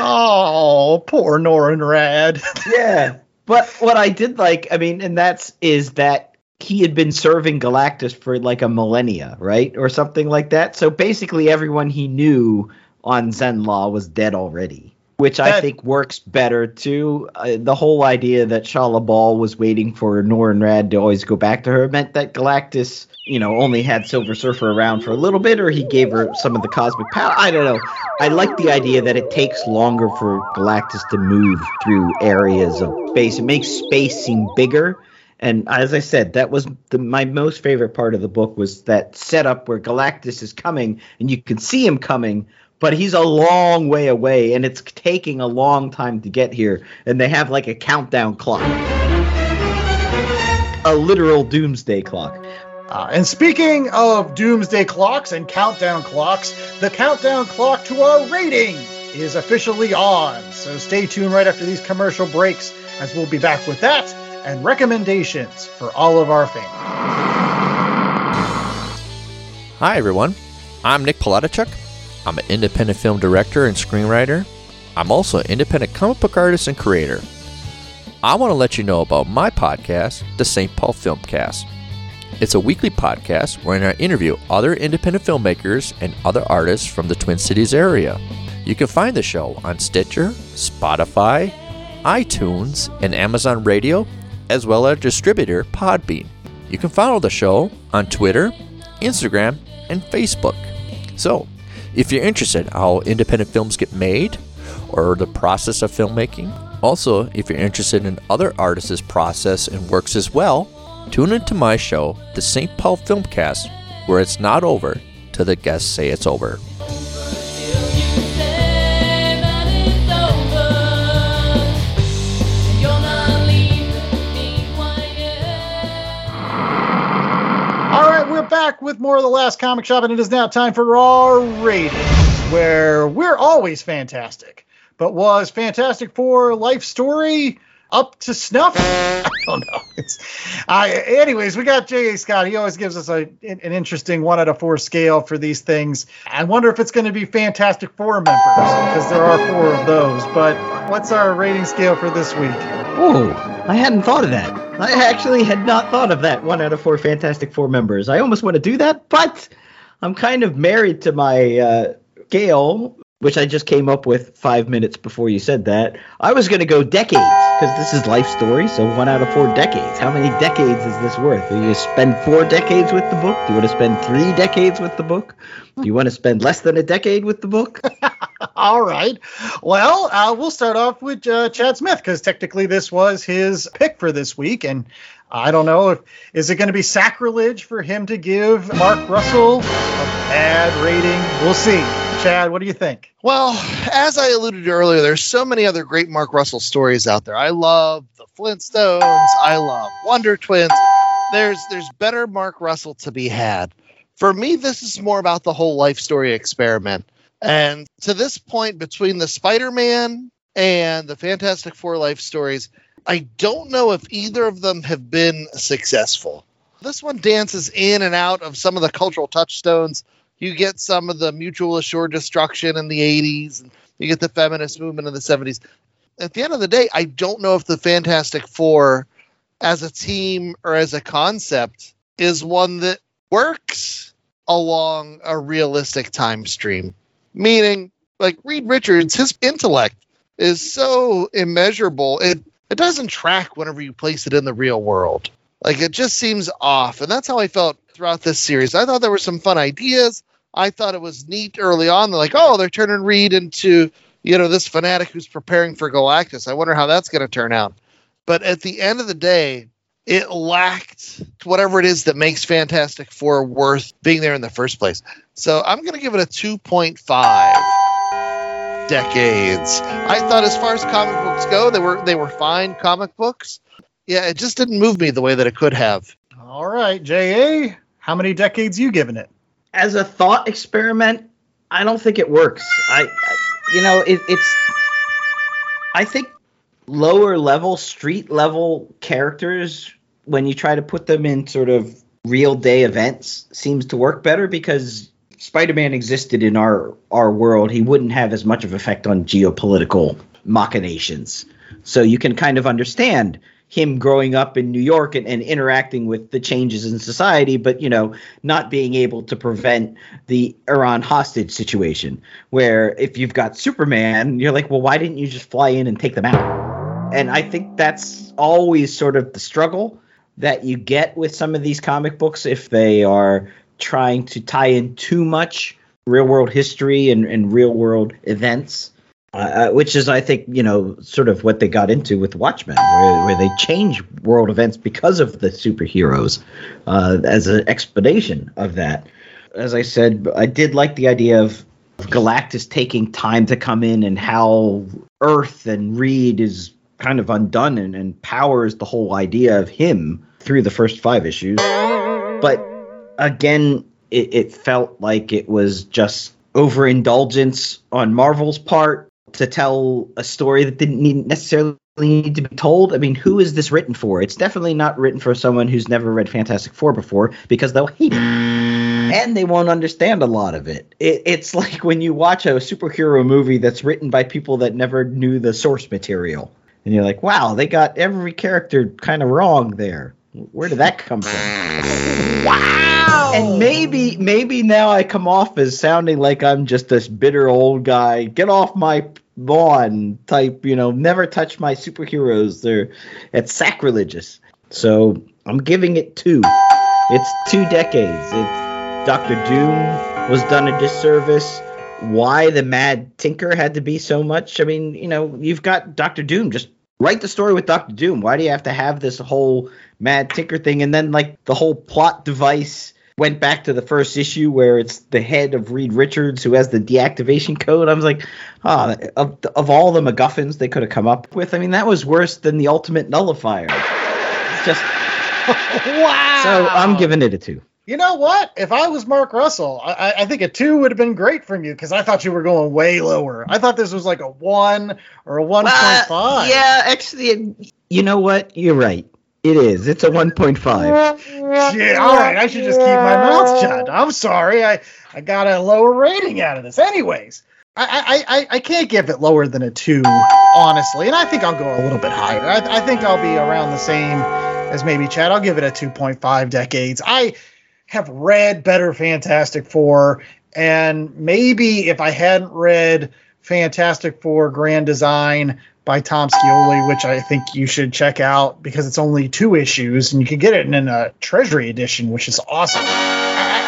S3: Oh, poor Norrin Radd.
S2: yeah. But what I did like, I mean, and that's is that he had been serving Galactus for like a millennia, right? Or something like that. So basically everyone he knew on Zenn-La was dead already. Which I think works better too. Uh, the whole idea that Shalla-Bal was waiting for Norrin Radd to always go back to her meant that Galactus, you know, only had Silver Surfer around for a little bit, or he gave her some of the cosmic power. I don't know. I like the idea that it takes longer for Galactus to move through areas of space. It makes space seem bigger. And as I said, that was the, my most favorite part of the book was that setup where Galactus is coming and you can see him coming, but he's a long way away and it's taking a long time to get here. And they have like a countdown clock, a literal doomsday clock.
S3: Uh, and speaking of doomsday clocks and countdown clocks, the countdown clock to our rating is officially on. So stay tuned right after these commercial breaks, as we'll be back with that and recommendations for all of our fans.
S7: Hi, everyone. I'm Nick Palatichuk. I'm an independent film director and screenwriter. I'm also an independent comic book artist and creator. I want to let you know about my podcast, the St. Paul Filmcast. It's a weekly podcast where I interview other independent filmmakers and other artists from the Twin Cities area. You can find the show on Stitcher, Spotify, iTunes, and Amazon Radio, as well as distributor Podbean. You can follow the show on Twitter, Instagram, and Facebook. So, if you're interested how independent films get made or the process of filmmaking, also if you're interested in other artists' process and works as well, tune into my show, the St. Paul Filmcast, where it's not over till the guests say it's over.
S3: Back with more of the last comic shop, and it is now time for our ratings, where we're always fantastic. But was Fantastic Four life story up to snuff? [laughs] I don't know. It's, I, anyways, we got J.A. Scott. He always gives us a, an interesting one out of four scale for these things. I wonder if it's going to be Fantastic Four members because there are four of those. But what's our rating scale for this week?
S2: Oh, I hadn't thought of that. I actually had not thought of that. One out of four Fantastic Four members. I almost want to do that, but I'm kind of married to my uh, scale which I just came up with five minutes before you said that, I was going to go decades because this is life story. So one out of four decades. How many decades is this worth? Do you spend four decades with the book? Do you want to spend three decades with the book? Do you want to spend less than a decade with the book? [laughs]
S3: All right. Well, uh, we'll start off with uh, Chad Smith because technically this was his pick for this week, and I don't know if is it going to be sacrilege for him to give Mark Russell a bad rating. We'll see. Chad, what do you think?
S4: Well, as I alluded to earlier, there's so many other great Mark Russell stories out there. I love the Flintstones. I love Wonder Twins. There's there's better Mark Russell to be had. For me, this is more about the whole life story experiment. And to this point, between the Spider-Man and the Fantastic Four life stories, I don't know if either of them have been successful. This one dances in and out of some of the cultural touchstones. You get some of the mutual assured destruction in the 80s and you get the feminist movement in the 70s at the end of the day i don't know if the fantastic four as a team or as a concept is one that works along a realistic time stream. Meaning like reed richards his intellect is so immeasurable. It it doesn't track whenever you place it in the real world like it just seems off and that's how i felt throughout this series i thought there were some fun ideas I thought it was neat early on. They're like, oh, they're turning Reed into, you know, this fanatic who's preparing for Galactus. I wonder how that's going to turn out. But at the end of the day, it lacked whatever it is that makes Fantastic Four worth being there in the first place. So I'm going to give it a 2.5 decades. I thought as far as comic books go, they were they were fine comic books. Yeah, it just didn't move me the way that it could have.
S3: All right, JA, how many decades you giving it?
S2: as a thought experiment, I don't think it works. I, I you know, it, it's. I think lower level, street level characters, when you try to put them in sort of real day events, seems to work better because Spider-Man existed in our our world. He wouldn't have as much of effect on geopolitical machinations. So you can kind of understand him growing up in New York and, and, interacting with the changes in society, but you know, not being able to prevent the Iran hostage situation. Where if you've got Superman, you're like, well, why didn't you just fly in and take them out? And I think that's always sort of the struggle that you get with some of these comic books if they are trying to tie in too much real world history and, and real world events uh, uh, which is, I think, you know, sort of what they got into with Watchmen, where, where they change world events because of the superheroes uh, as an explanation of that. As I said, I did like the idea of Galactus taking time to come in and how Earth and Reed is kind of undone and, and powers the whole idea of him through the first five issues. But again, it, it felt like it was just overindulgence on Marvel's part to tell a story that didn't need necessarily need to be told. I mean, who is this written for? It's definitely not written for someone who's never read Fantastic Four before because they'll hate it. And they won't understand a lot of it. it. It's like when you watch a superhero movie that's written by people that never knew the source material. And you're like, wow, they got every character kind of wrong there. Where did that come from? wow. And maybe maybe now I come off as sounding like I'm just this bitter old guy. Get off my lawn type, you know, never touch my superheroes. They're it's sacrilegious. So I'm giving it two. It's two decades. It's Doctor Doom was done a disservice. Why the Mad Tinker had to be so much? I mean, you know, you've got Doctor Doom. Just write the story with Doctor Doom. Why do you have to have this whole Mad Tinker thing, and then like the whole plot device went back to the first issue where it's the head of Reed Richards who has the deactivation code. I was like, ah, oh, of, of all the MacGuffins they could have come up with, I mean, that was worse than the Ultimate Nullifier. It's just
S3: wow. [laughs]
S2: So I'm giving it a two.
S3: You know what? If I was Mark Russell, I, I think a two would have been great from you because I thought you were going way lower. I thought this was like a one or a one point uh, five.
S2: Yeah, actually, you know what? You're right. It is. It's a 1.5.
S3: Yeah, all right. I should just keep my mouth shut. I'm sorry. I, I got a lower rating out of this. Anyways, I, I, I, I can't give it lower than a 2, honestly. And I think I'll go a little bit higher. I, I think I'll be around the same as maybe Chad. I'll give it a 2.5 decades. I have read better Fantastic Four, And maybe if I hadn't read Fantastic Four Grand Design by Tom Scioli, which I think you should check out because it's only two issues and you can get it in a Treasury edition, which is awesome.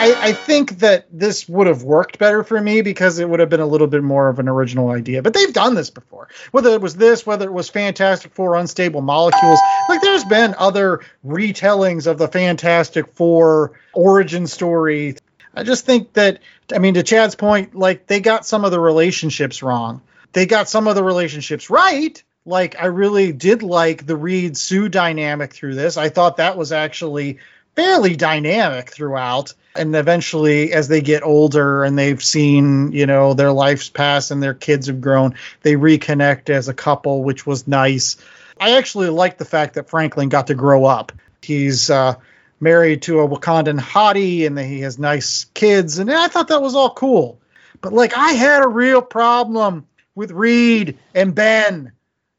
S3: I, I, think that this would have worked better for me because it would have been a little bit more of an original idea. But they've done this before. Whether it was this, whether it was Fantastic Four Unstable Molecules, like there's been other retellings of the Fantastic Four origin story. I just think that, I mean, to Chad's point, like they got some of the relationships wrong they got some of the relationships right. Like I really did like the Reed Sue dynamic through this. I thought that was actually fairly dynamic throughout. And eventually, as they get older and they've seen, you know, their lives pass and their kids have grown, they reconnect as a couple, which was nice. I actually like the fact that Franklin got to grow up. He's uh, married to a Wakandan hottie and he has nice kids. And I thought that was all cool. But like, I had a real problem with Reed and Ben.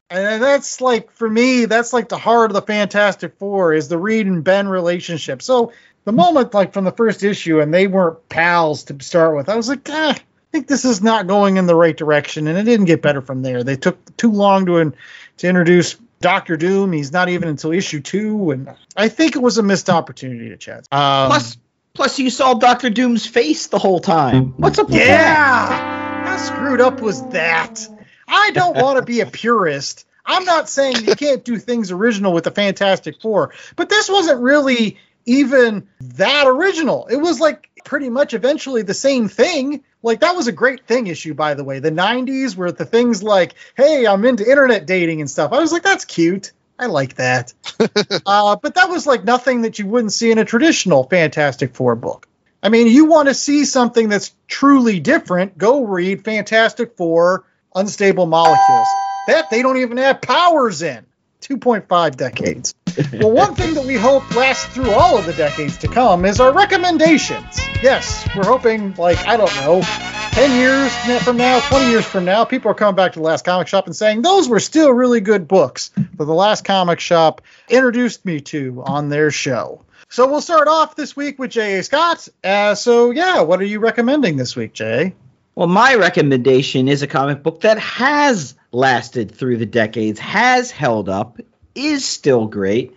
S3: And that's like for me, that's like the heart of the Fantastic Four is the Reed and Ben relationship. So the moment like from the first issue and they weren't pals to start with, I was like, ah, I think this is not going in the right direction, and it didn't get better from there. They took too long to to introduce Doctor Doom. He's not even until issue two, and I think it was a missed opportunity to chat.
S2: Um, plus, plus you saw Doctor Doom's face the whole time. What's up?
S3: Yeah. That? How screwed up was that? I don't want to be a purist. I'm not saying you can't do things original with the Fantastic Four, but this wasn't really even that original. It was like pretty much eventually the same thing. Like that was a great thing issue, by the way. The 90s were the things like, hey, I'm into internet dating and stuff. I was like, that's cute. I like that. [laughs] uh, but that was like nothing that you wouldn't see in a traditional Fantastic Four book. I mean, you want to see something that's truly different, go read Fantastic Four Unstable Molecules. That they don't even have powers in. 2.5 decades. Well, one thing that we hope lasts through all of the decades to come is our recommendations. Yes, we're hoping, like, I don't know, 10 years from now, 20 years from now, people are coming back to the last comic shop and saying, those were still really good books that the last comic shop introduced me to on their show. So we'll start off this week with J.A. Scott. Uh, so, yeah, what are you recommending this week, Jay?
S2: Well, my recommendation is a comic book that has lasted through the decades, has held up, is still great.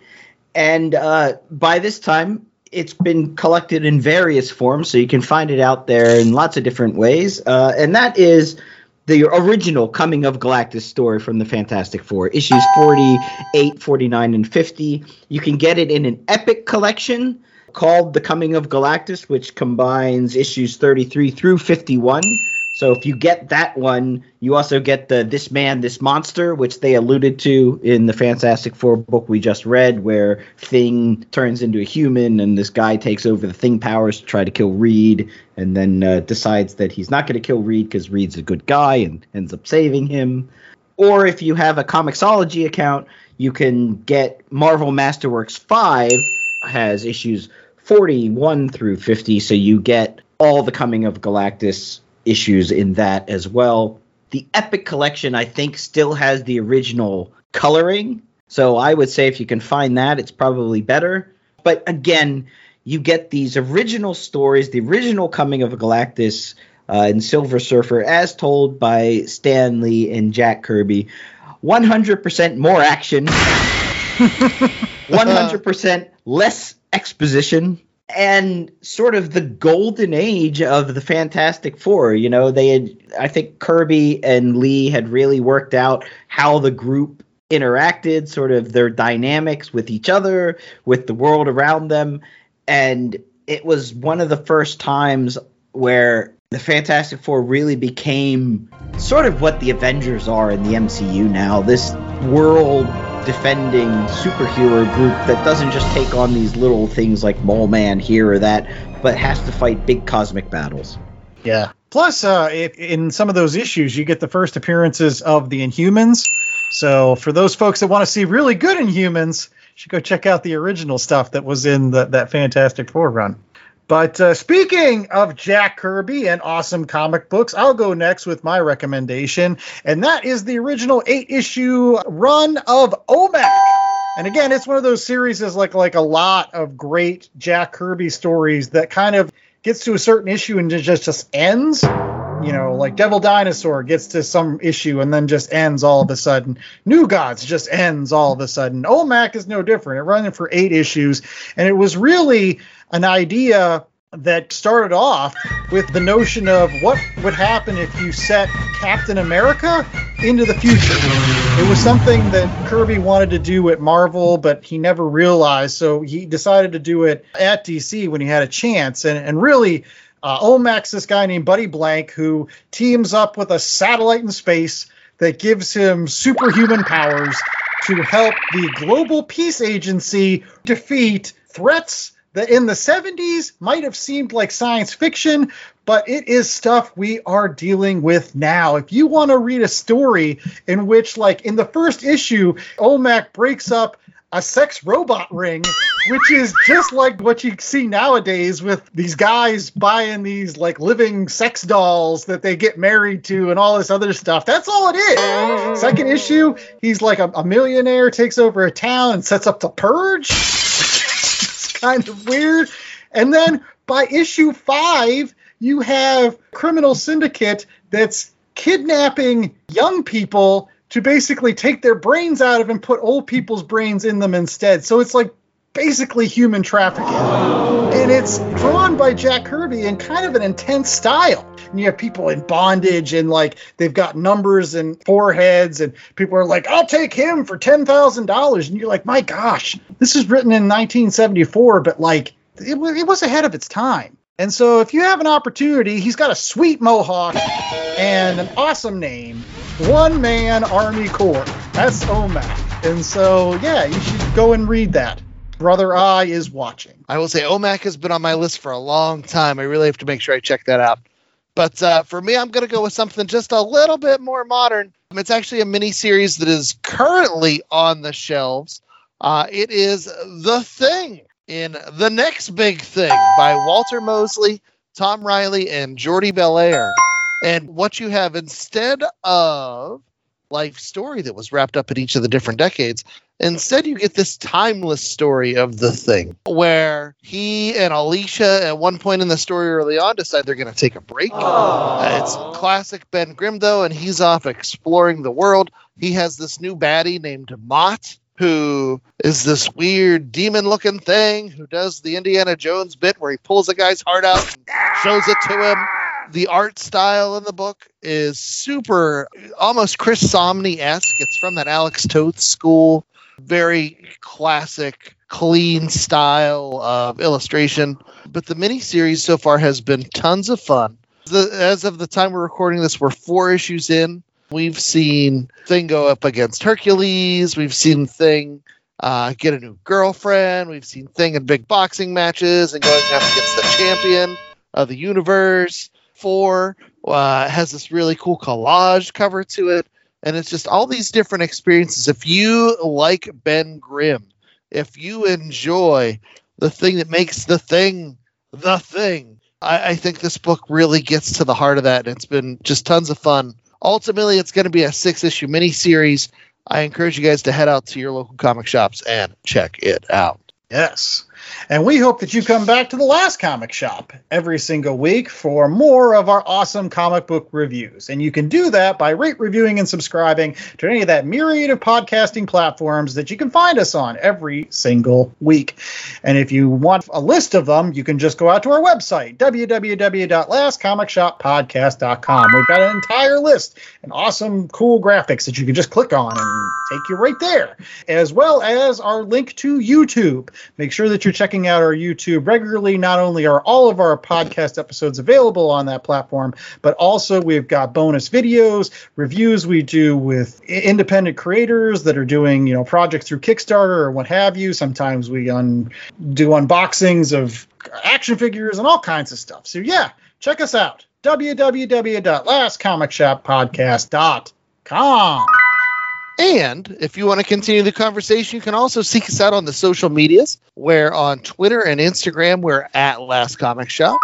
S2: And uh, by this time, it's been collected in various forms, so you can find it out there in lots of different ways. Uh, and that is the original Coming of Galactus story from the Fantastic Four, issues 48, 49, and 50. You can get it in an epic collection called The Coming of Galactus, which combines issues 33 through 51. So if you get that one, you also get the This Man, This Monster, which they alluded to in the Fantastic Four book we just read, where Thing turns into a human and this guy takes over the Thing powers to try to kill Reed, and then uh, decides that he's not going to kill Reed because Reed's a good guy and ends up saving him. Or if you have a Comixology account, you can get Marvel Masterworks 5 has issues 41 through 50, so you get all the Coming of Galactus issues in that as well. The Epic Collection, I think, still has the original coloring. So I would say if you can find that, it's probably better. But again, you get these original stories, the original coming of Galactus uh, and Silver Surfer, as told by Stan Lee and Jack Kirby. 100% more action, [laughs] 100% less exposition, and sort of the golden age of the Fantastic Four. You know, they had, I think Kirby and Lee had really worked out how the group interacted, sort of their dynamics with each other, with the world around them. And it was one of the first times where the Fantastic Four really became sort of what the Avengers are in the MCU now. This world defending superhero group that doesn't just take on these little things like Mole Man here or that, but has to fight big cosmic battles.
S3: Yeah. Plus, uh, in some of those issues, you get the first appearances of the Inhumans. So, for those folks that want to see really good Inhumans, you should go check out the original stuff that was in the, that Fantastic Four run. But uh, speaking of Jack Kirby and awesome comic books, I'll go next with my recommendation, and that is the original eight issue run of OMAC. And again, it's one of those series is like like a lot of great Jack Kirby stories that kind of gets to a certain issue and just just ends. You know, like Devil Dinosaur gets to some issue and then just ends all of a sudden. New Gods just ends all of a sudden. OMAC is no different. It ran for eight issues, and it was really an idea that started off with the notion of what would happen if you set Captain America into the future. It was something that Kirby wanted to do at Marvel, but he never realized. So he decided to do it at DC when he had a chance. And, and really, uh, OMAC's, this guy named Buddy Blank, who teams up with a satellite in space that gives him superhuman powers to help the Global Peace Agency defeat threats that in the 70s might have seemed like science fiction, but it is stuff we are dealing with now. If you want to read a story in which, like in the first issue, OMAC breaks up a sex robot ring, which is just like what you see nowadays with these guys buying these like living sex dolls that they get married to and all this other stuff. That's all it is. Second issue, he's like a, a millionaire, takes over a town and sets up the purge. it's [laughs] kind of weird. And then by issue five, you have criminal syndicate that's kidnapping young people to basically take their brains out of and put old people's brains in them instead. So it's like basically human trafficking. And it's drawn by Jack Kirby in kind of an intense style. And you have people in bondage and like they've got numbers and foreheads, and people are like, I'll take him for $10,000. And you're like, my gosh, this is written in 1974, but like it was, it was ahead of its time. And so if you have an opportunity, he's got a sweet mohawk and an awesome name. One man Army Corps. That's OMAC. And so yeah, you should go and read that. Brother Eye is watching.
S4: I will say OMAC has been on my list for a long time. I really have to make sure I check that out. But uh, for me, I'm going to go with something just a little bit more modern. It's actually a mini series that is currently on the shelves. Uh, it is The Thing in The Next Big Thing by Walter Mosley, Tom Reilly, and Jordie Bellaire. And what you have instead of life story that was wrapped up in each of the different decades, instead you get this timeless story of the thing where he and Alicia at one point in the story early on decide they're going to take a break. Uh, it's classic Ben Grimm though, and he's off exploring the world. He has this new baddie named Mott who is this weird demon looking thing who does the Indiana Jones bit where he pulls a guy's heart out and shows it to him. The art style in the book is super, almost Chris Samnee esque. It's from that Alex Toth school. Very classic, clean style of illustration. But the miniseries so far has been tons of fun. The, as of the time we're recording this, we're four issues in. We've seen Thing go up against Hercules. We've seen Thing uh, get a new girlfriend. We've seen Thing in big boxing matches and going up against the champion of the universe. Four uh, has this really cool collage cover to it. And it's just all these different experiences. If you like Ben Grimm, if you enjoy the thing that makes the thing the thing, I, I think this book really gets to the heart of that. And it's been just tons of fun ultimately it's going to be a six issue miniseries. I encourage you guys to head out to your local comic shops and check it out.
S3: Yes. And we hope that you come back to the last comic shop every single week for more of our awesome comic book reviews. And you can do that by rate, reviewing, and subscribing to any of that myriad of podcasting platforms that you can find us on every single week. And if you want a list of them, you can just go out to our website, www.lastcomicshoppodcast.com. We've got an entire list and awesome, cool graphics that you can just click on and take you right there, as well as our link to YouTube. Make sure that checking out our YouTube regularly. Not only are all of our podcast episodes available on that platform, but also we've got bonus videos, reviews we do with independent creators that are doing, you know, projects through Kickstarter or what have you. Sometimes we un- do unboxings of action figures and all kinds of stuff. So yeah, check us out. www.lastcomicshoppodcast.com.
S4: And if you want to continue the conversation, you can also seek us out on the social medias. Where on Twitter and Instagram, we're at Last Comic Shop,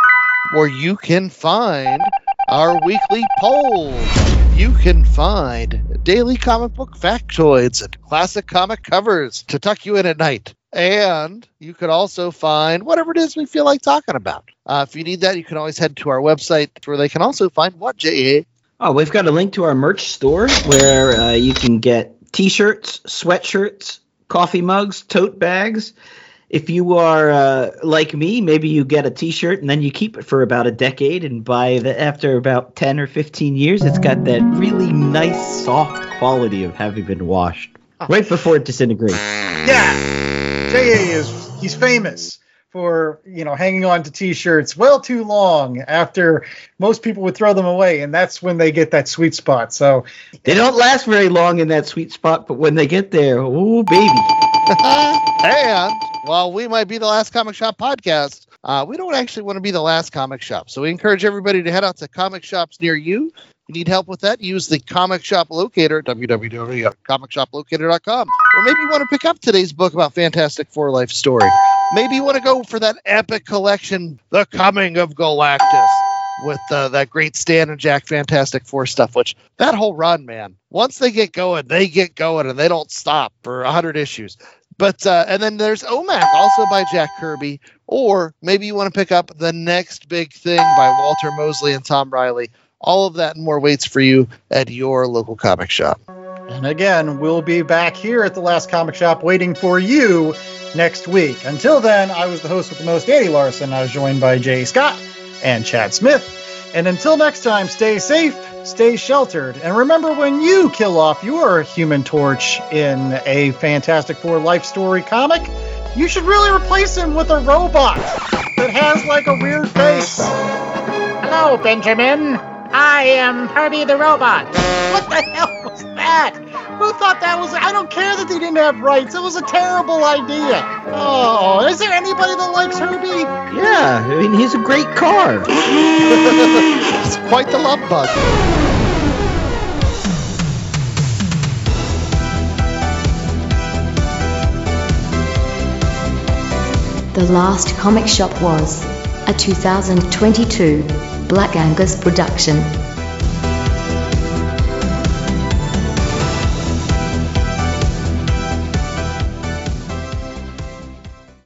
S4: where you can find our weekly polls. You can find daily comic book factoids and classic comic covers to tuck you in at night. And you could also find whatever it is we feel like talking about. Uh, if you need that, you can always head to our website where they can also find what, J.A.
S2: Oh, we've got a link to our merch store where uh, you can get t-shirts, sweatshirts, coffee mugs, tote bags. If you are uh, like me, maybe you get a t-shirt and then you keep it for about a decade, and by the after about ten or fifteen years, it's got that really nice, soft quality of having been washed right before it disintegrates.
S3: Yeah, J.A. is he's famous for you know hanging on to t-shirts well too long after most people would throw them away, and that's when they get that sweet spot. So
S2: They don't last very long in that sweet spot, but when they get there, oh baby. [laughs]
S4: and while we might be the last comic shop podcast, uh, we don't actually want to be the last comic shop. So we encourage everybody to head out to comic shops near you. If you need help with that, use the comic shop locator at www.comicshoplocator.com. Or maybe you want to pick up today's book about Fantastic Four Life Story. Maybe you want to go for that epic collection, The Coming of Galactus, with uh, that great Stan and Jack Fantastic Four stuff, which that whole run, man, once they get going, they get going and they don't stop for 100 issues. But uh, and then there's OMAC, also by Jack Kirby, or maybe you want to pick up the next big thing by Walter Mosley and Tom Reilly. All of that and more waits for you at your local comic shop.
S3: And again, we'll be back here at the last comic shop waiting for you next week. Until then, I was the host with the most, Andy Larson. I was joined by Jay Scott and Chad Smith. And until next time, stay safe, stay sheltered, and remember when you kill off your human torch in a Fantastic Four life story comic, you should really replace him with a robot that has like a weird face.
S8: Hello, Benjamin. I am Herbie the Robot.
S3: What the hell was that? Who thought that was? I don't care that they didn't have rights. It was a terrible idea. Oh, is there anybody that likes Herbie?
S2: Yeah, I mean he's a great car. [laughs]
S4: It's quite the love bug.
S1: The Last Comic Shop was a 2022 Black Angus production.